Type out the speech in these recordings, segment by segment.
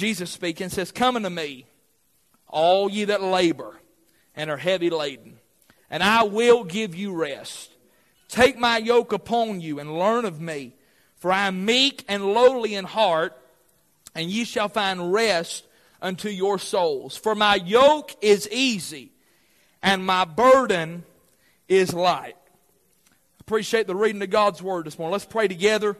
Jesus speaking, says, Come unto me, all ye that labor and are heavy laden, and I will give you rest. Take my yoke upon you and learn of me, for I am meek and lowly in heart, and ye shall find rest unto your souls. For my yoke is easy, and my burden is light. Appreciate the reading of God's word this morning. Let's pray together,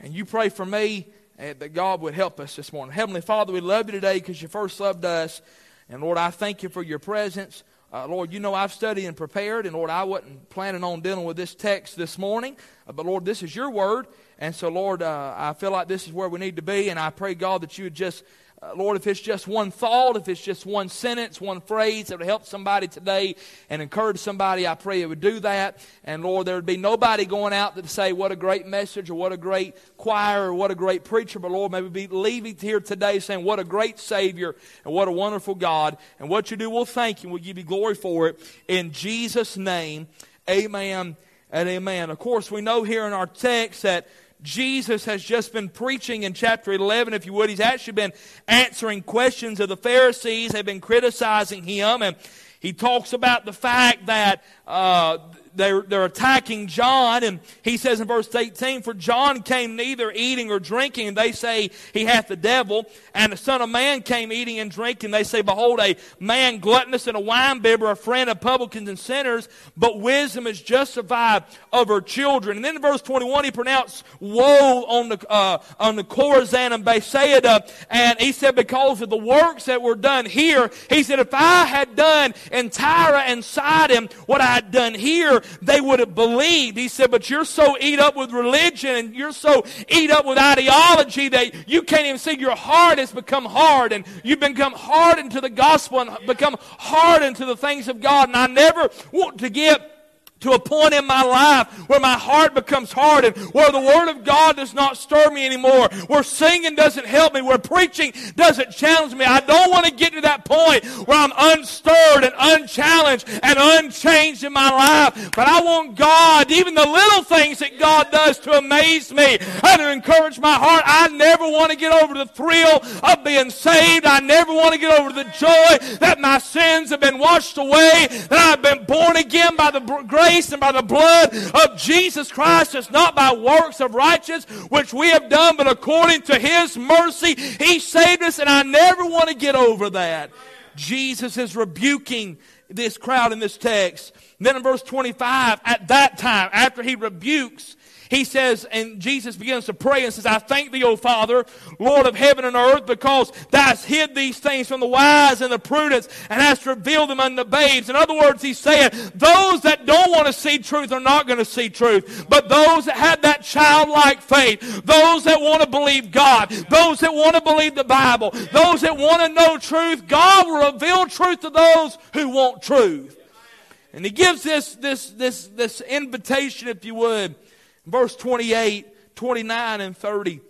and you pray for me that God would help us this morning. Heavenly Father, we love you today because you first loved us. And Lord, I thank you for your presence. Uh, Lord, you know I've studied and prepared, and Lord, I wasn't planning on dealing with this text this morning. Uh, but Lord, this is your word. And so, Lord, uh, I feel like this is where we need to be. And I pray, God, that you would just Uh, Lord, if it's just one thought, if it's just one sentence, one phrase that would help somebody today and encourage somebody, I pray it would do that. And Lord, there would be nobody going out to say what a great message or what a great choir or what a great preacher, but Lord, maybe be leaving here today saying what a great Savior and what a wonderful God. And what you do, we'll thank you. We'll give you glory for it. In Jesus' name, amen and amen. Of course, we know here in our text that Jesus has just been preaching in chapter 11, if you would. He's actually been answering questions of the Pharisees. They've been criticizing him. And he talks about the fact that uh, they're, they're attacking John, and he says in verse 18, For John came neither eating or drinking, and they say he hath the devil. And the Son of Man came eating and drinking. They say, Behold, a man gluttonous and a winebibber, a friend of publicans and sinners, but wisdom is justified of her children. And then in verse 21, he pronounced woe on the, uh, on the Chorazin and Bethsaida, and he said, Because of the works that were done here, he said, If I had done in Tyre and Sidon what I had done here, they would have believed. He said, but you're so eat up with religion and you're so eat up with ideology that you can't even see your heart has become hard and you've become hardened to the gospel and become hardened to the things of God. And I never want to get to a point in my life where my heart becomes hardened, where the Word of God does not stir me anymore, where singing doesn't help me, where preaching doesn't challenge me. I don't want to get to that point where I'm unstirred and unchallenged and unchanged in my life. But I want God, even the little things that God does to amaze me and to encourage my heart. I never want to get over the thrill of being saved. I never want to get over the joy that my sins have been washed away, that I've been born again by the grace grace and by the blood of Jesus Christ. It's not by works of righteousness which we have done, but according to His mercy, He saved us, and I never want to get over that. Jesus is rebuking this crowd in this text. then in verse 25, at that time, after He rebukes, he says, and Jesus begins to pray and says, I thank thee, O Father, Lord of heaven and earth, because thou hast hid these things from the wise and the prudent and hast revealed them unto babes. In other words, he's saying, those that don't want to see truth are not going to see truth. But those that have that childlike faith, those that want to believe God, those that want to believe the Bible, those that want to know truth, God will reveal truth to those who want truth. And he gives this, this, this, this invitation, if you would, verse 28, 29, and 30.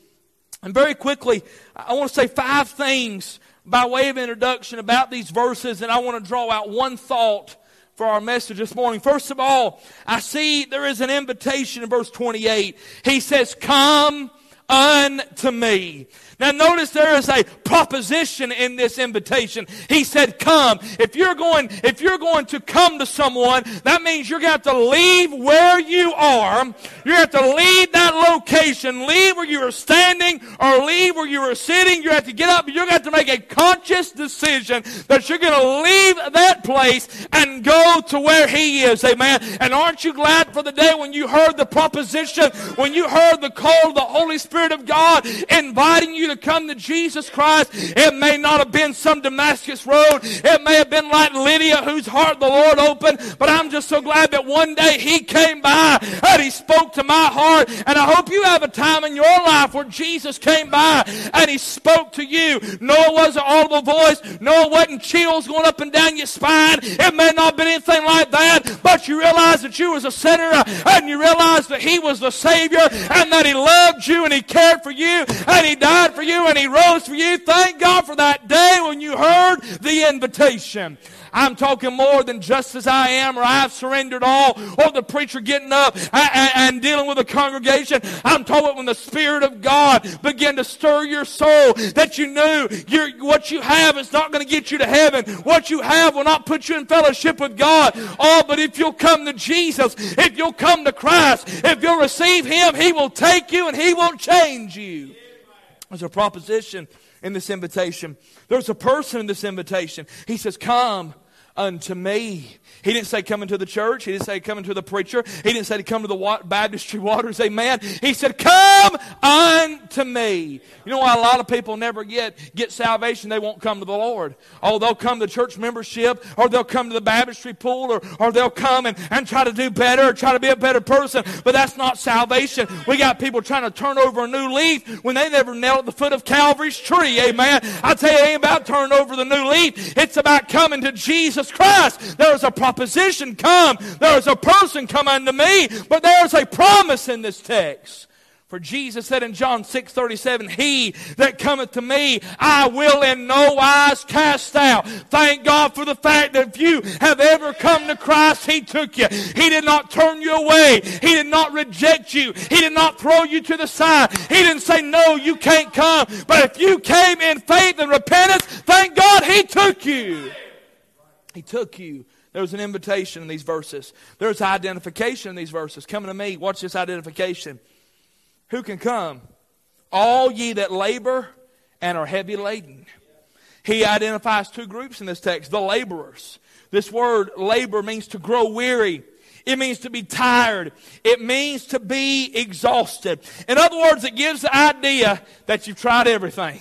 And very quickly, I want to say five things by way of introduction about these verses, and I want to draw out one thought for our message this morning. First of all, I see there is an invitation in verse 28. He says, Come unto me. Now notice there is a proposition in this invitation. He said, come. If you're going, if you're going to come to someone, that means you're going to have to leave where you are. You have to leave that location, leave where you are standing or leave where you are sitting. You have to get up. You're going to have to make a conscious decision that you're going to leave that place and go to where He is. Amen. And aren't you glad for the day when you heard the proposition, when you heard the call of the Holy Spirit of God inviting you you to come to Jesus Christ. It may not have been some Damascus road. It may have been like Lydia whose heart the Lord opened. But I'm just so glad that one day he came by and he spoke to my heart. And I hope you have a time in your life where Jesus came by and he spoke to you. No, it wasn't audible voice. No, it wasn't chills going up and down your spine. It may not have been anything like that. But you realized that you was a sinner and you realized that he was the Savior and that he loved you and he cared for you and he died for you and he rose for you. Thank God for that day when you heard the invitation. I'm talking more than just as I am or I've surrendered all or the preacher getting up and, and dealing with the congregation. I'm talking when the Spirit of God began to stir your soul that you knew what you have is not going to get you to heaven. What you have will not put you in fellowship with God. Oh, but if you'll come to Jesus, if you'll come to Christ, if you'll receive Him, He will take you and He will change you. There's a proposition in this invitation. There's a person in this invitation. He says, Come unto me. He didn't say come into the church. He didn't say come into the preacher. He didn't say to come to the baptistry waters. Amen. He said, come unto me. You know why a lot of people never get, get salvation? They won't come to the Lord. Oh, they'll come to church membership or they'll come to the baptistry pool or, or they'll come and, and try to do better or try to be a better person. But that's not salvation. We got people trying to turn over a new leaf when they never knelt at the foot of Calvary's tree. Amen. I tell you, it ain't about turning over the new leaf. It's about coming to Jesus Christ. There is a proposition come. There is a person come unto me. But there is a promise in this text. For Jesus said in John 6 37, He that cometh to me, I will in no wise cast out. Thank God for the fact that if you have ever come to Christ, He took you. He did not turn you away. He did not reject you. He did not throw you to the side. He didn't say, No, you can't come. But if you came in faith and repentance, thank God He took you. He took you. There's an invitation in these verses. There's identification in these verses. Coming to me, watch this identification. Who can come? All ye that labor and are heavy laden. He identifies two groups in this text the laborers. This word labor means to grow weary. It means to be tired. It means to be exhausted. In other words, it gives the idea that you've tried everything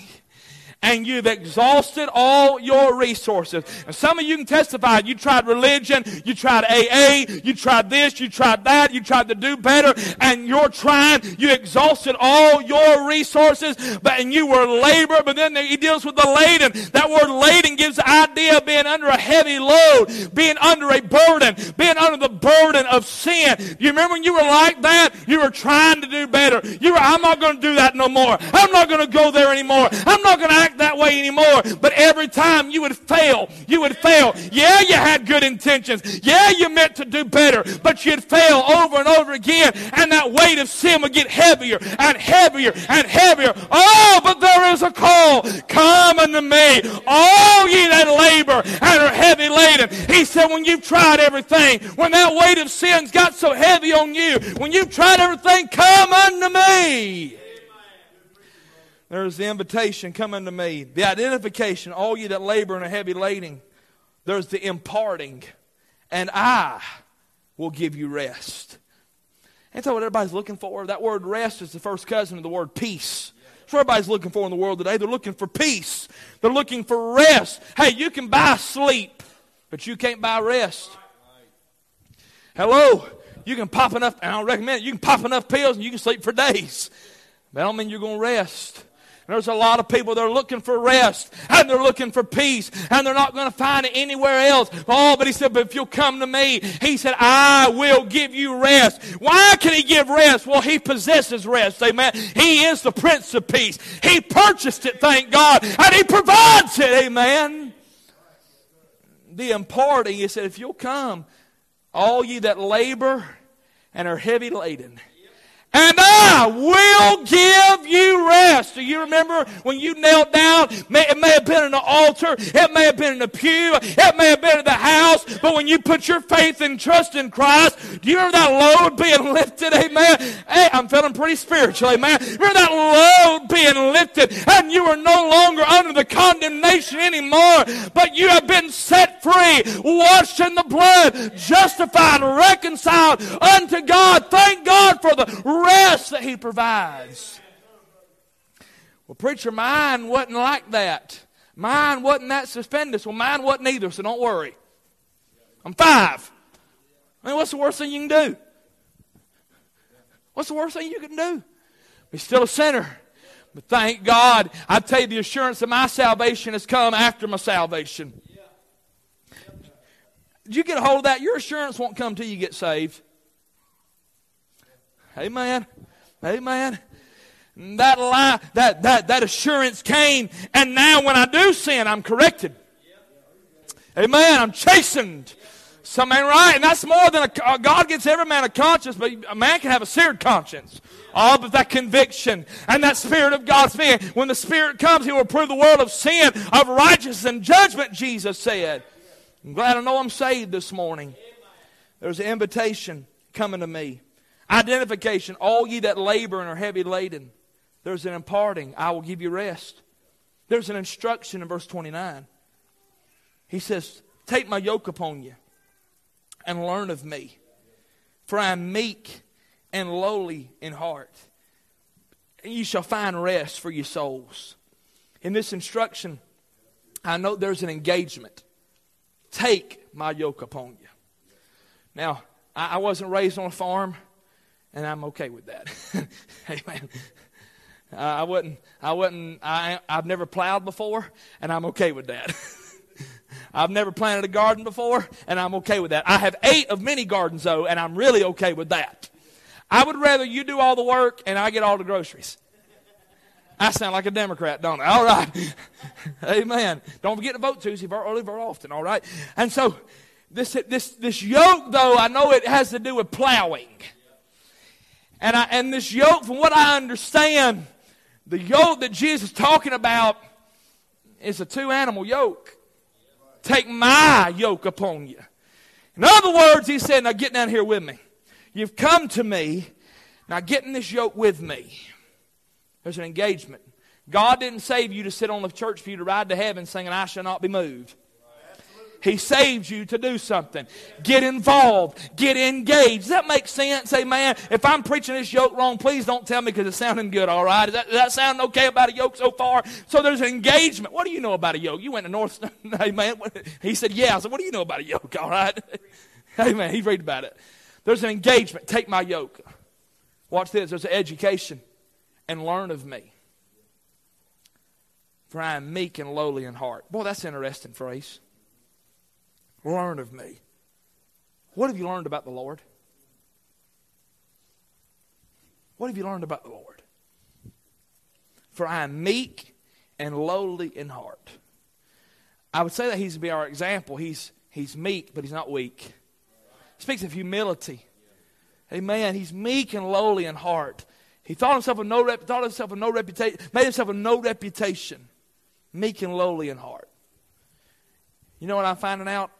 and you've exhausted all your resources. And some of you can testify, you tried religion, you tried AA, you tried this, you tried that, you tried to do better, and you're trying, you exhausted all your resources, but and you were labor, but then he deals with the laden. That word laden gives the idea of being under a heavy load, being under a burden, being under the burden of sin. You remember when you were like that? You were trying to do better. You were, I'm not going to do that no more. I'm not going to go there anymore. I'm not going to act that way anymore. But every time you would fail, you would fail. Yeah, you had good intentions. Yeah, you meant to do better, but you'd fail over and over again. And that weight of sin would get heavier and heavier and heavier. Oh, but there is a call. Come unto me, all ye that labor and are heavy laden. He said, when you've tried everything, when that weight of sin's got so heavy on you, when you've tried everything, come unto me. There's the invitation, come unto me. The identification, all you that labor and are heavy laden. There's the imparting, and I will give you rest. Ain't that what everybody's looking for? That word rest is the first cousin of the word peace. That's what everybody's looking for in the world today. They're looking for peace. They're looking for rest. Hey, you can buy sleep, but you can't buy rest. Hello? You can pop enough, I don't recommend it, you can pop enough pills and you can sleep for days. But I don't mean you're going to rest. There's a lot of people that are looking for rest and they're looking for peace and they're not going to find it anywhere else. Oh, but he said, but if you'll come to me, he said, I will give you rest. Why can he give rest? Well, he possesses rest. Amen. He is the Prince of Peace. He purchased it, thank God, and he provides it. Amen. The imparting, he said, if you'll come, all ye that labor and are heavy laden, and I will give you rest. Do you remember when you knelt down? It may have been in the altar, it may have been in the pew, it may have been in the house, but when you put your faith and trust in Christ, do you remember that load being lifted? Amen. Hey, I'm feeling pretty spiritual, amen. Remember that load being lifted, and you are no longer under the condemnation anymore, but you have been set free, washed in the blood, justified, reconciled unto God. Thank God for the rest that He provides. Well, preacher, mine wasn't like that. Mine wasn't that suspended. Well, mine wasn't either, so don't worry. I'm five. I mean, what's the worst thing you can do? What's the worst thing you can do? Be still a sinner. But thank God, I tell you, the assurance of my salvation has come after my salvation. Did you get a hold of that? Your assurance won't come till you get saved. Amen. Amen. that lie, that, that, that assurance came, and now when I do sin, I'm corrected. Amen. I'm chastened. Something right, and that's more than a God gets every man a conscience, but a man can have a seared conscience. All but that conviction and that Spirit of God's being, when the Spirit comes, He will prove the world of sin, of righteousness, and judgment, Jesus said. I'm glad I know I'm saved this morning. There's an invitation coming to me. Identification, all ye that labor and are heavy laden. There's an imparting, I will give you rest. There's an instruction in verse 29. He says, Take my yoke upon you and learn of me, for I am meek and lowly in heart. And you shall find rest for your souls. In this instruction, I know there's an engagement. Take my yoke upon you. Now, I wasn't raised on a farm, and I'm okay with that. Amen. Uh, I wasn't. I wasn't. I, I've never plowed before, and I'm okay with that. I've never planted a garden before, and I'm okay with that. I have ate of many gardens, though, and I'm really okay with that. I would rather you do all the work and I get all the groceries. I sound like a Democrat, don't I? All right. Amen. Don't forget to vote Tuesday early, very often, all right? And so, this, this, this yoke, though, I know it has to do with plowing. And, I, and this yoke, from what I understand, the yoke that Jesus is talking about is a two animal yoke. Take my yoke upon you. In other words, he said, Now get down here with me. You've come to me. Now get in this yoke with me. There's an engagement. God didn't save you to sit on the church pew to ride to heaven singing, I shall not be moved. He saved you to do something. Get involved. Get engaged. Does that make sense? Amen. If I'm preaching this yoke wrong, please don't tell me because it's sounding good, all right? Does that, that sound okay about a yoke so far? So there's engagement. What do you know about a yoke? You went to North, amen. He said, yeah. I said, what do you know about a yoke, all right? Amen. He read about it. There's an engagement. Take my yoke. Watch this. There's an education. And learn of me. For I am meek and lowly in heart. Boy, that's interesting phrase. Learn of me. What have you learned about the Lord? What have you learned about the Lord? For I am meek and lowly in heart. I would say that he's to be our example. He's, he's meek, but he's not weak. He speaks of humility. Amen. He's meek and lowly in heart. He thought himself of no rep, thought himself of no reputation, made himself of no reputation. Meek and lowly in heart. You know what I'm finding out?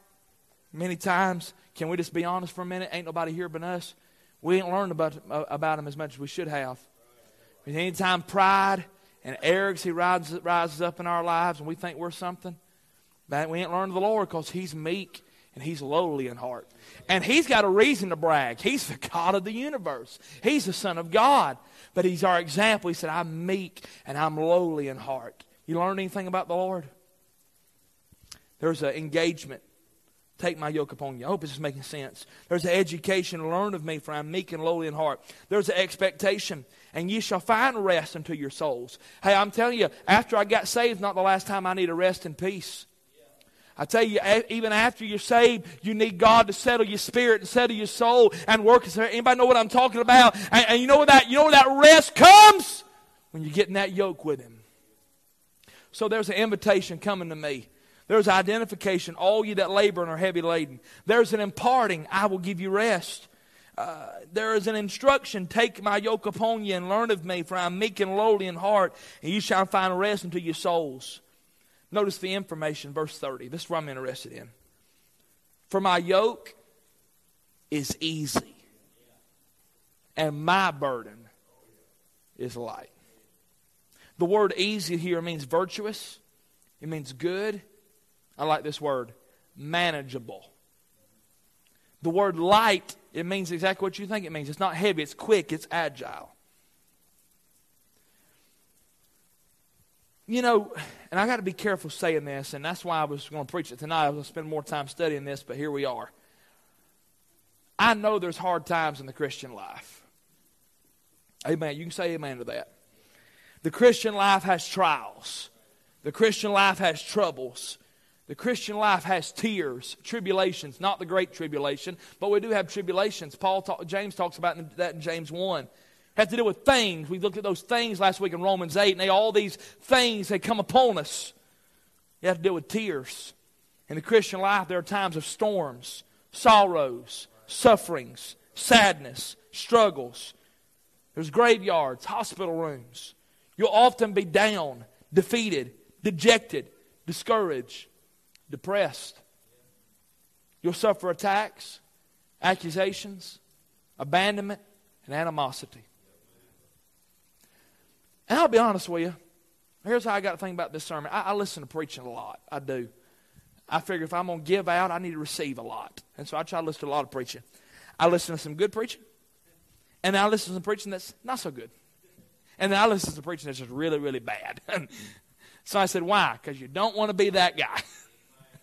Many times, can we just be honest for a minute? Ain't nobody here but us. We ain't learned about, uh, about him as much as we should have. Anytime pride and arrogance rises, rises up in our lives and we think we're something, that we ain't learned the Lord because he's meek and he's lowly in heart. And he's got a reason to brag. He's the God of the universe. He's the Son of God. But he's our example. He said, I'm meek and I'm lowly in heart. You learned anything about the Lord? There's an engagement take my yoke upon you. I hope this is making sense. There's an education, learn of me, for I'm meek and lowly in heart. There's an expectation, and ye shall find rest unto your souls. Hey, I'm telling you, after I got saved, not the last time I need a rest and peace. I tell you, even after you're saved, you need God to settle your spirit and settle your soul and work. Anybody know what I'm talking about? And, and you know where that you know where that rest comes when you're getting that yoke with Him. So there's an invitation coming to me. There's identification, all you that labor and are heavy laden. There's an imparting, I will give you rest. Uh, there is an instruction, take my yoke upon you and learn of me, for I am meek and lowly in heart, and you shall find rest unto your souls. Notice the information, verse 30. This is what I'm interested in. For my yoke is easy, and my burden is light. The word easy here means virtuous, it means good, I like this word manageable. The word light, it means exactly what you think it means. It's not heavy, it's quick, it's agile. You know, and I got to be careful saying this, and that's why I was going to preach it tonight. I was going to spend more time studying this, but here we are. I know there's hard times in the Christian life. Amen. You can say amen to that. The Christian life has trials. The Christian life has troubles. The Christian life has tears, tribulations, not the great tribulation, but we do have tribulations. Paul, talk, James talks about that in James 1. have to deal with things. We looked at those things last week in Romans 8, and they, all these things that come upon us. You have to deal with tears. In the Christian life, there are times of storms, sorrows, sufferings, sadness, struggles. There's graveyards, hospital rooms. You'll often be down, defeated, dejected, discouraged, depressed. You'll suffer attacks, accusations, abandonment, and animosity. And I'll be honest with you. Here's how I got to think about this sermon. I, I listen to preaching a lot. I do. I figure if I'm going to give out, I need to receive a lot. And so I try to listen to a lot of preaching. I listen to some good preaching, and I listen to some preaching that's not so good. And then I listen to some preaching that's just really, really bad. so I said, Why? Because you don't want to be that guy.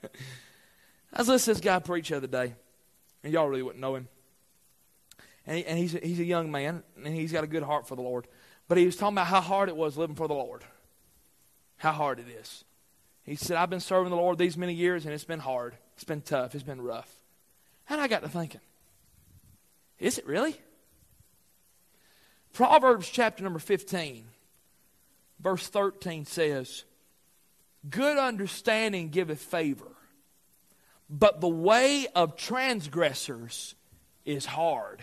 I was listening to this guy preach the other day, and y'all really wouldn't know him. And, he, and he's, he's a young man, and he's got a good heart for the Lord. But he was talking about how hard it was living for the Lord. How hard it is. He said, I've been serving the Lord these many years, and it's been hard. It's been tough. It's been rough. And I got to thinking, is it really? Proverbs chapter number 15, verse 13 says, Good understanding giveth favor, but the way of transgressors is hard.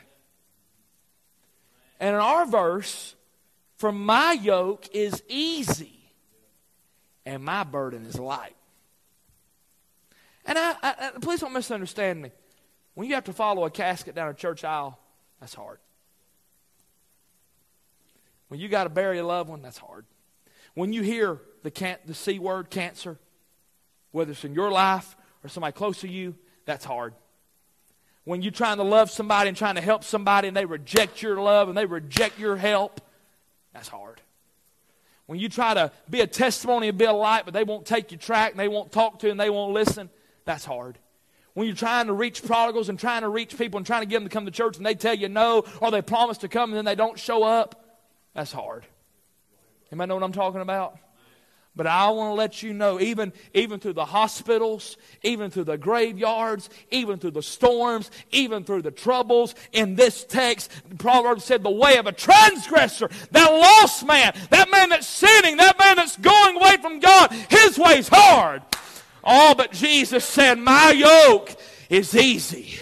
And in our verse, from my yoke is easy, and my burden is light. And I, I, please don't misunderstand me. When you have to follow a casket down a church aisle, that's hard. When you got to bury a loved one, that's hard. When you hear the, can- the C word, cancer, whether it's in your life or somebody close to you, that's hard. When you're trying to love somebody and trying to help somebody and they reject your love and they reject your help, that's hard. When you try to be a testimony and be a light, but they won't take your track and they won't talk to you and they won't listen, that's hard when you're trying to reach prodigals and trying to reach people and trying to get them to come to church and they tell you no or they promise to come and then they don't show up, that's hard. Anybody know what I'm talking about? But I want to let you know, even, even through the hospitals, even through the graveyards, even through the storms, even through the troubles, in this text, Proverbs said, the way of a transgressor, that lost man, that man that's sinning, that man that's going away from God, his way's hard. Oh, but Jesus said, My yoke is easy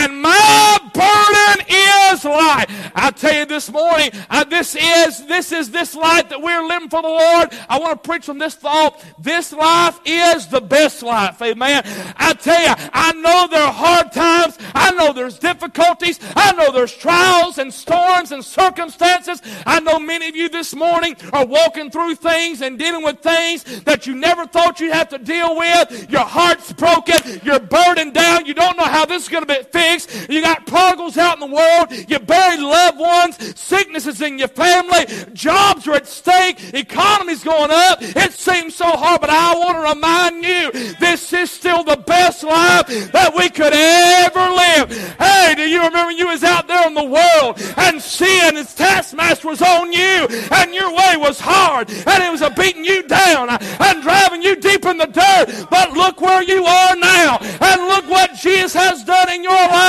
and my burden is light. I tell you this morning, uh, this is this is this life that we're living for the Lord. I want to preach from this thought. This life is the best life. Amen. I tell you, I know there are hard times. I know there's difficulties. I know there's trials and storms and circumstances. I know many of you this morning are walking through things and dealing with things that you never thought you'd have to deal with. Your heart's broken. You're burdened down. You don't know how this is going to be fixed. You got prodigals out in the world. You buried loved ones. Sicknesses in your family. Jobs are at stake. Economy's going up. It seems so hard, but I want to remind you this is still the best life that we could ever live. Hey, do you remember you was out there in the world and sin, its taskmaster was on you and your way was hard and it was a beating you down and driving you deep in the dirt. But look where you are now and look what Jesus has done in your life.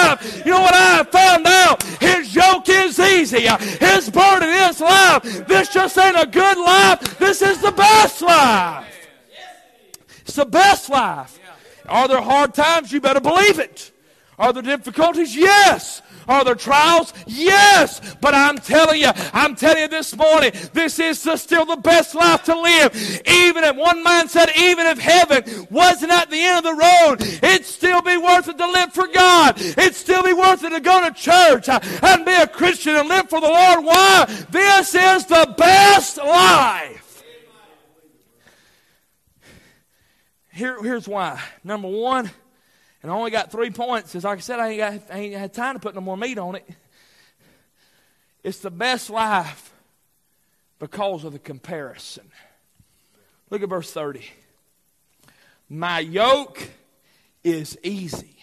You know what I found out? His yoke is easy. His burden is light. This just ain't a good life. This is the best life. It's the best life. Are there hard times? You better believe it. Are there difficulties? Yes. Are there trials? Yes. But I'm telling you, I'm telling you this morning, this is the, still the best life to live. Even if one man said, even if heaven wasn't at the end of the road, it'd still be worth it to live for God. It'd still be worth it to go to church and be a Christian and live for the Lord. Why? This is the best life. Here, here's why. Number one, and I only got three points, because like I said, I ain't, got, I ain't had time to put no more meat on it. It's the best life because of the comparison. Look at verse 30. My yoke is easy,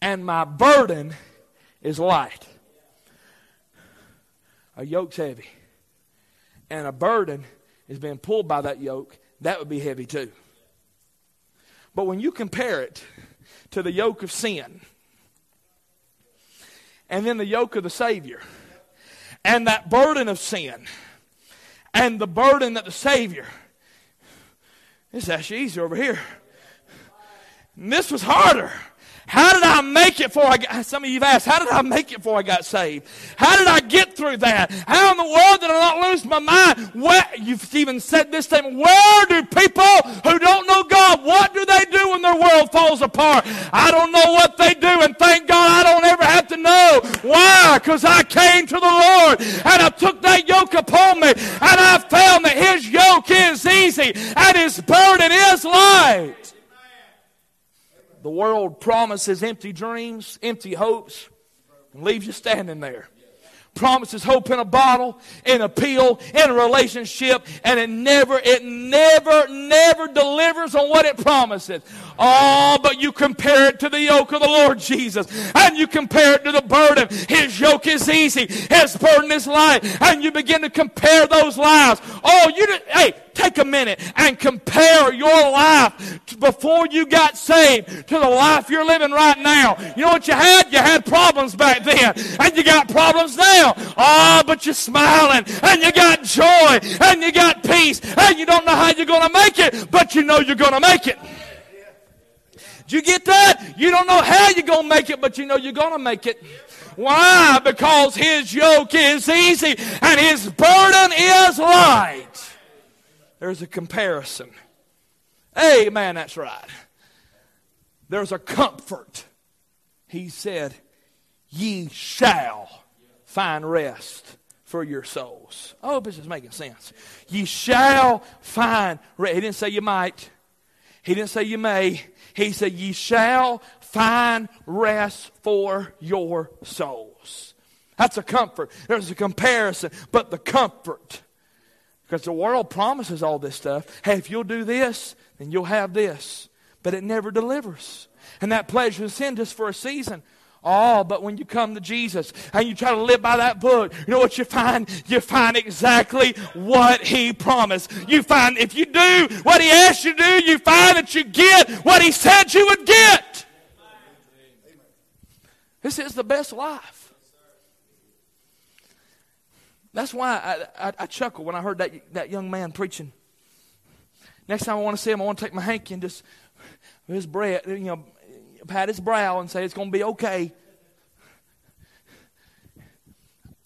and my burden is light. A yoke's heavy, and a burden is being pulled by that yoke. That would be heavy too. But when you compare it to the yoke of sin and then the yoke of the Savior, and that burden of sin and the burden that the Savior. It's actually easier over here. And this was harder. How did I make it before I got, some of you have asked, how did I make it before I got saved? How did I get through that? How in the world did I not lose my mind? Where, you've even said this statement, where do people who don't know God, what do they do when their world falls apart? I don't know what they do and thank God I don't ever have to know. Why? Because I came to the Lord and I took that yoke upon me and I found that His yoke is easy and His burden is light. The world promises empty dreams, empty hopes, and leaves you standing there promises hope in a bottle, in a pill, in a relationship, and it never, it never, never delivers on what it promises. Oh, but you compare it to the yoke of the Lord Jesus, and you compare it to the burden. His yoke is easy, His burden is light, and you begin to compare those lives. Oh, you, hey, take a minute and compare your life before you got saved to the life you're living right now. You know what you had? You had problems back then, and you got problems now. Oh, but you're smiling, and you got joy, and you got peace, and you don't know how you're going to make it, but you know you're going to make it. Did you get that? You don't know how you're going to make it, but you know you're going to make it. Why? Because his yoke is easy and his burden is light. There's a comparison. Amen, that's right. There's a comfort. He said, Ye shall find rest for your souls. I hope this is making sense. Ye shall find rest. He didn't say you might. He didn't say you may. He said, Ye shall find rest for your souls. That's a comfort. There's a comparison, but the comfort. Because the world promises all this stuff. Hey, if you'll do this, then you'll have this. But it never delivers. And that pleasure is sin just for a season. Oh, but when you come to Jesus and you try to live by that book, you know what you find? You find exactly what He promised. You find if you do what He asked you to do, you find that you get what He said you would get. This is the best life. That's why I, I, I chuckle when I heard that, that young man preaching. Next time I want to see him, I want to take my hanky and just his breath, you know, pat his brow and say, It's going to be okay.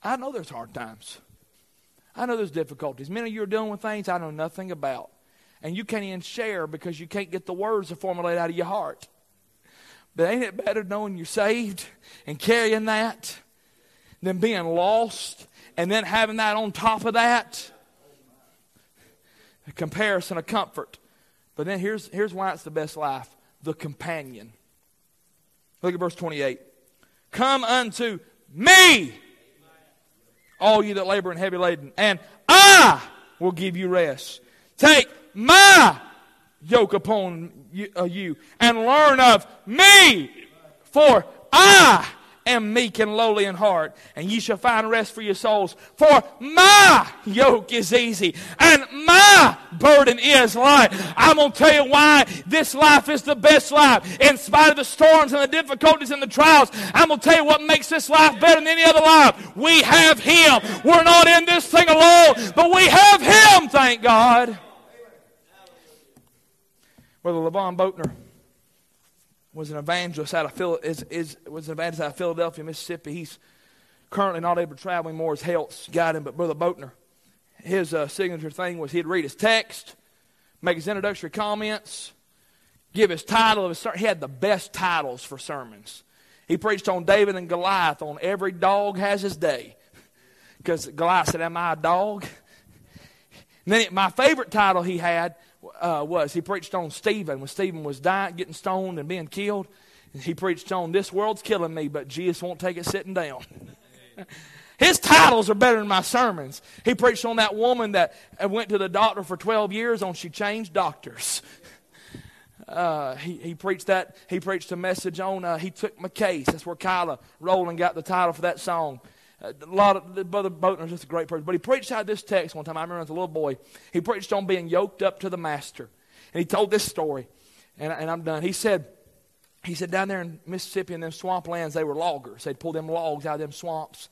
I know there's hard times. I know there's difficulties. Many of you are dealing with things I know nothing about. And you can't even share because you can't get the words to formulate out of your heart. But ain't it better knowing you're saved and carrying that than being lost and then having that on top of that? A comparison, a comfort. But then here's, here's why it's the best life the companion. Look at verse 28. Come unto me, all you that labor and heavy laden, and I will give you rest. Take my yoke upon you, uh, you and learn of me, for I am meek and lowly in heart, and ye shall find rest for your souls. For my yoke is easy, and my burden is light. I'm going to tell you why this life is the best life. In spite of the storms and the difficulties and the trials, I'm going to tell you what makes this life better than any other life. We have Him. We're not in this thing alone, but we have Him, thank God. Brother LeVon Boatner was an evangelist out of Phil, is, is, was an evangelist out of Philadelphia, Mississippi. He's currently not able to travel anymore. His health's got him. But Brother Boatner, his uh, signature thing was he'd read his text, make his introductory comments, give his title of his sermon. He had the best titles for sermons. He preached on David and Goliath on every dog has his day. Because Goliath said, Am I a dog? And then my favorite title he had uh, was he preached on Stephen when Stephen was dying, getting stoned, and being killed. He preached on this world's killing me, but Jesus won't take it sitting down. His titles are better than my sermons. He preached on that woman that went to the doctor for 12 years on she changed doctors. Uh, he, he preached that. He preached a message on uh, he took my case. That's where Kyla Rowland got the title for that song. A lot of Brother Boatner's just a great person. But he preached out this text one time. I remember as a little boy. He preached on being yoked up to the master. And he told this story. And, and I'm done. He said, he said down there in Mississippi in them swamplands, they were loggers. They'd pull them logs out of them swamps.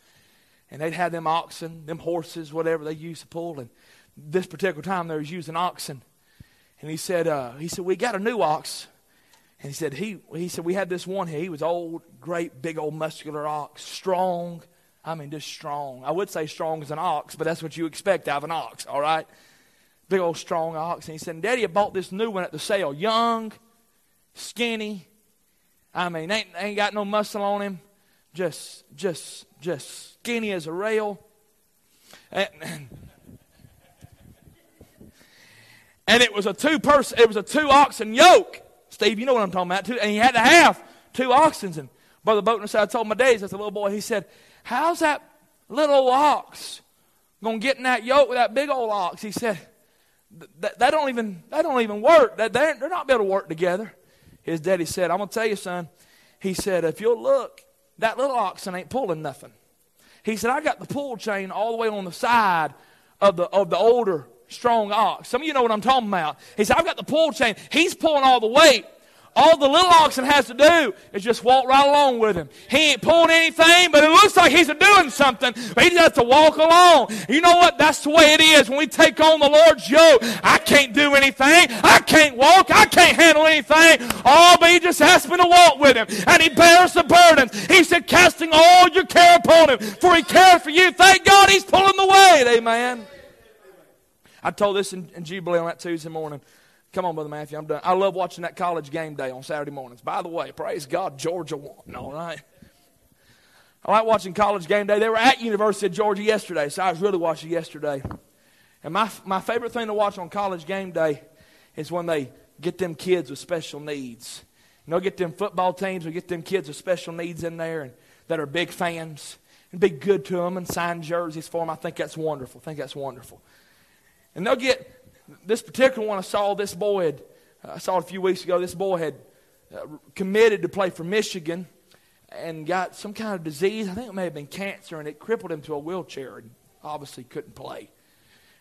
and they'd have them oxen, them horses, whatever they used to pull. And this particular time they was using oxen. And he said, uh, he said, we got a new ox. And he said, he, he said, we had this one here. He was old, great, big old muscular ox, strong. I mean, just strong. I would say strong as an ox, but that's what you expect out of an ox, all right? Big old strong ox. And he said, Daddy, I bought this new one at the sale. Young, skinny. I mean, ain't, ain't got no muscle on him. Just, just, just skinny as a rail. And, and it was a two person, it was a two oxen yoke. Steve, you know what I'm talking about. Two, and he had to have two oxen. And Brother Boatner said, I told my daddy, as a little boy, he said, How's that little ox going to get in that yoke with that big old ox? He said, that, that don't even that don't even work. That they're, they're not able to work together. His daddy said, "I'm gonna tell you, son." He said, "If you'll look, that little oxen ain't pulling nothing." He said, "I got the pull chain all the way on the side of the of the older strong ox. Some of you know what I'm talking about." He said, "I've got the pull chain. He's pulling all the weight." All the little oxen has to do is just walk right along with him. He ain't pulling anything, but it looks like he's doing something, but he just has to walk along. You know what? That's the way it is when we take on the Lord's yoke. I can't do anything. I can't walk. I can't handle anything. Oh, but he just asked me to walk with him, and he bears the burdens. He said, casting all your care upon him, for he cares for you. Thank God he's pulling the weight. Amen. I told this in, in Jubilee on that Tuesday morning. Come on, Brother Matthew, I'm done. I love watching that college game day on Saturday mornings. By the way, praise God, Georgia won, all right? I like watching college game day. They were at University of Georgia yesterday, so I was really watching yesterday. And my, my favorite thing to watch on college game day is when they get them kids with special needs. You know, get them football teams or get them kids with special needs in there and that are big fans and be good to them and sign jerseys for them. I think that's wonderful. I think that's wonderful. And they'll get this particular one I saw, this boy had, uh, I saw it a few weeks ago, this boy had uh, committed to play for Michigan and got some kind of disease. I think it may have been cancer, and it crippled him to a wheelchair and obviously couldn't play.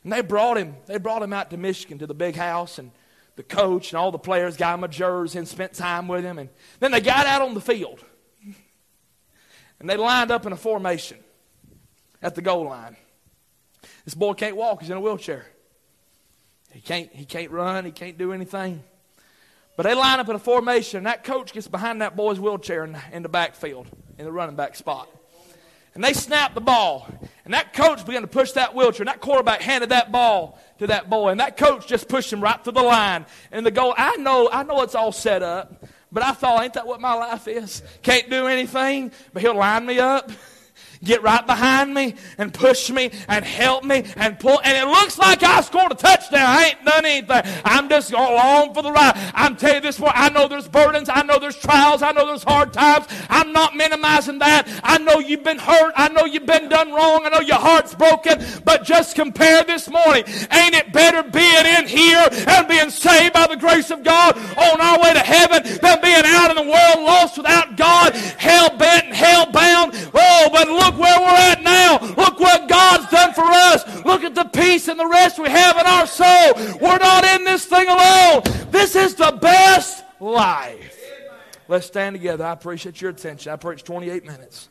And they brought him, they brought him out to Michigan to the big house, and the coach and all the players got him a jersey and spent time with him. And then they got out on the field. And they lined up in a formation at the goal line. This boy can't walk, he's in a wheelchair. He can't, he can't run, he can't do anything. But they line up in a formation, and that coach gets behind that boy's wheelchair in, in the backfield, in the running back spot. And they snap the ball. And that coach began to push that wheelchair. And that quarterback handed that ball to that boy. And that coach just pushed him right to the line. And the goal, I know, I know it's all set up. But I thought, ain't that what my life is? Can't do anything, but he'll line me up get right behind me and push me and help me and pull. And it looks like I scored a touchdown. I ain't done anything. I'm just going along for the ride. I'm telling you this morning, I know there's burdens. I know there's trials. I know there's hard times. I'm not minimizing that. I know you've been hurt. I know you've been done wrong. I know your heart's broken. But just compare this morning. Ain't it better being in here and being saved by the grace of God on our way to heaven than being out in the world lost without God, hell bent and hell bound? Oh, but look Look where we're at now. Look what God's done for us. Look at the peace and the rest we have in our soul. We're not in this thing alone. This is the best life. Let's stand together. I appreciate your attention. I preached 28 minutes.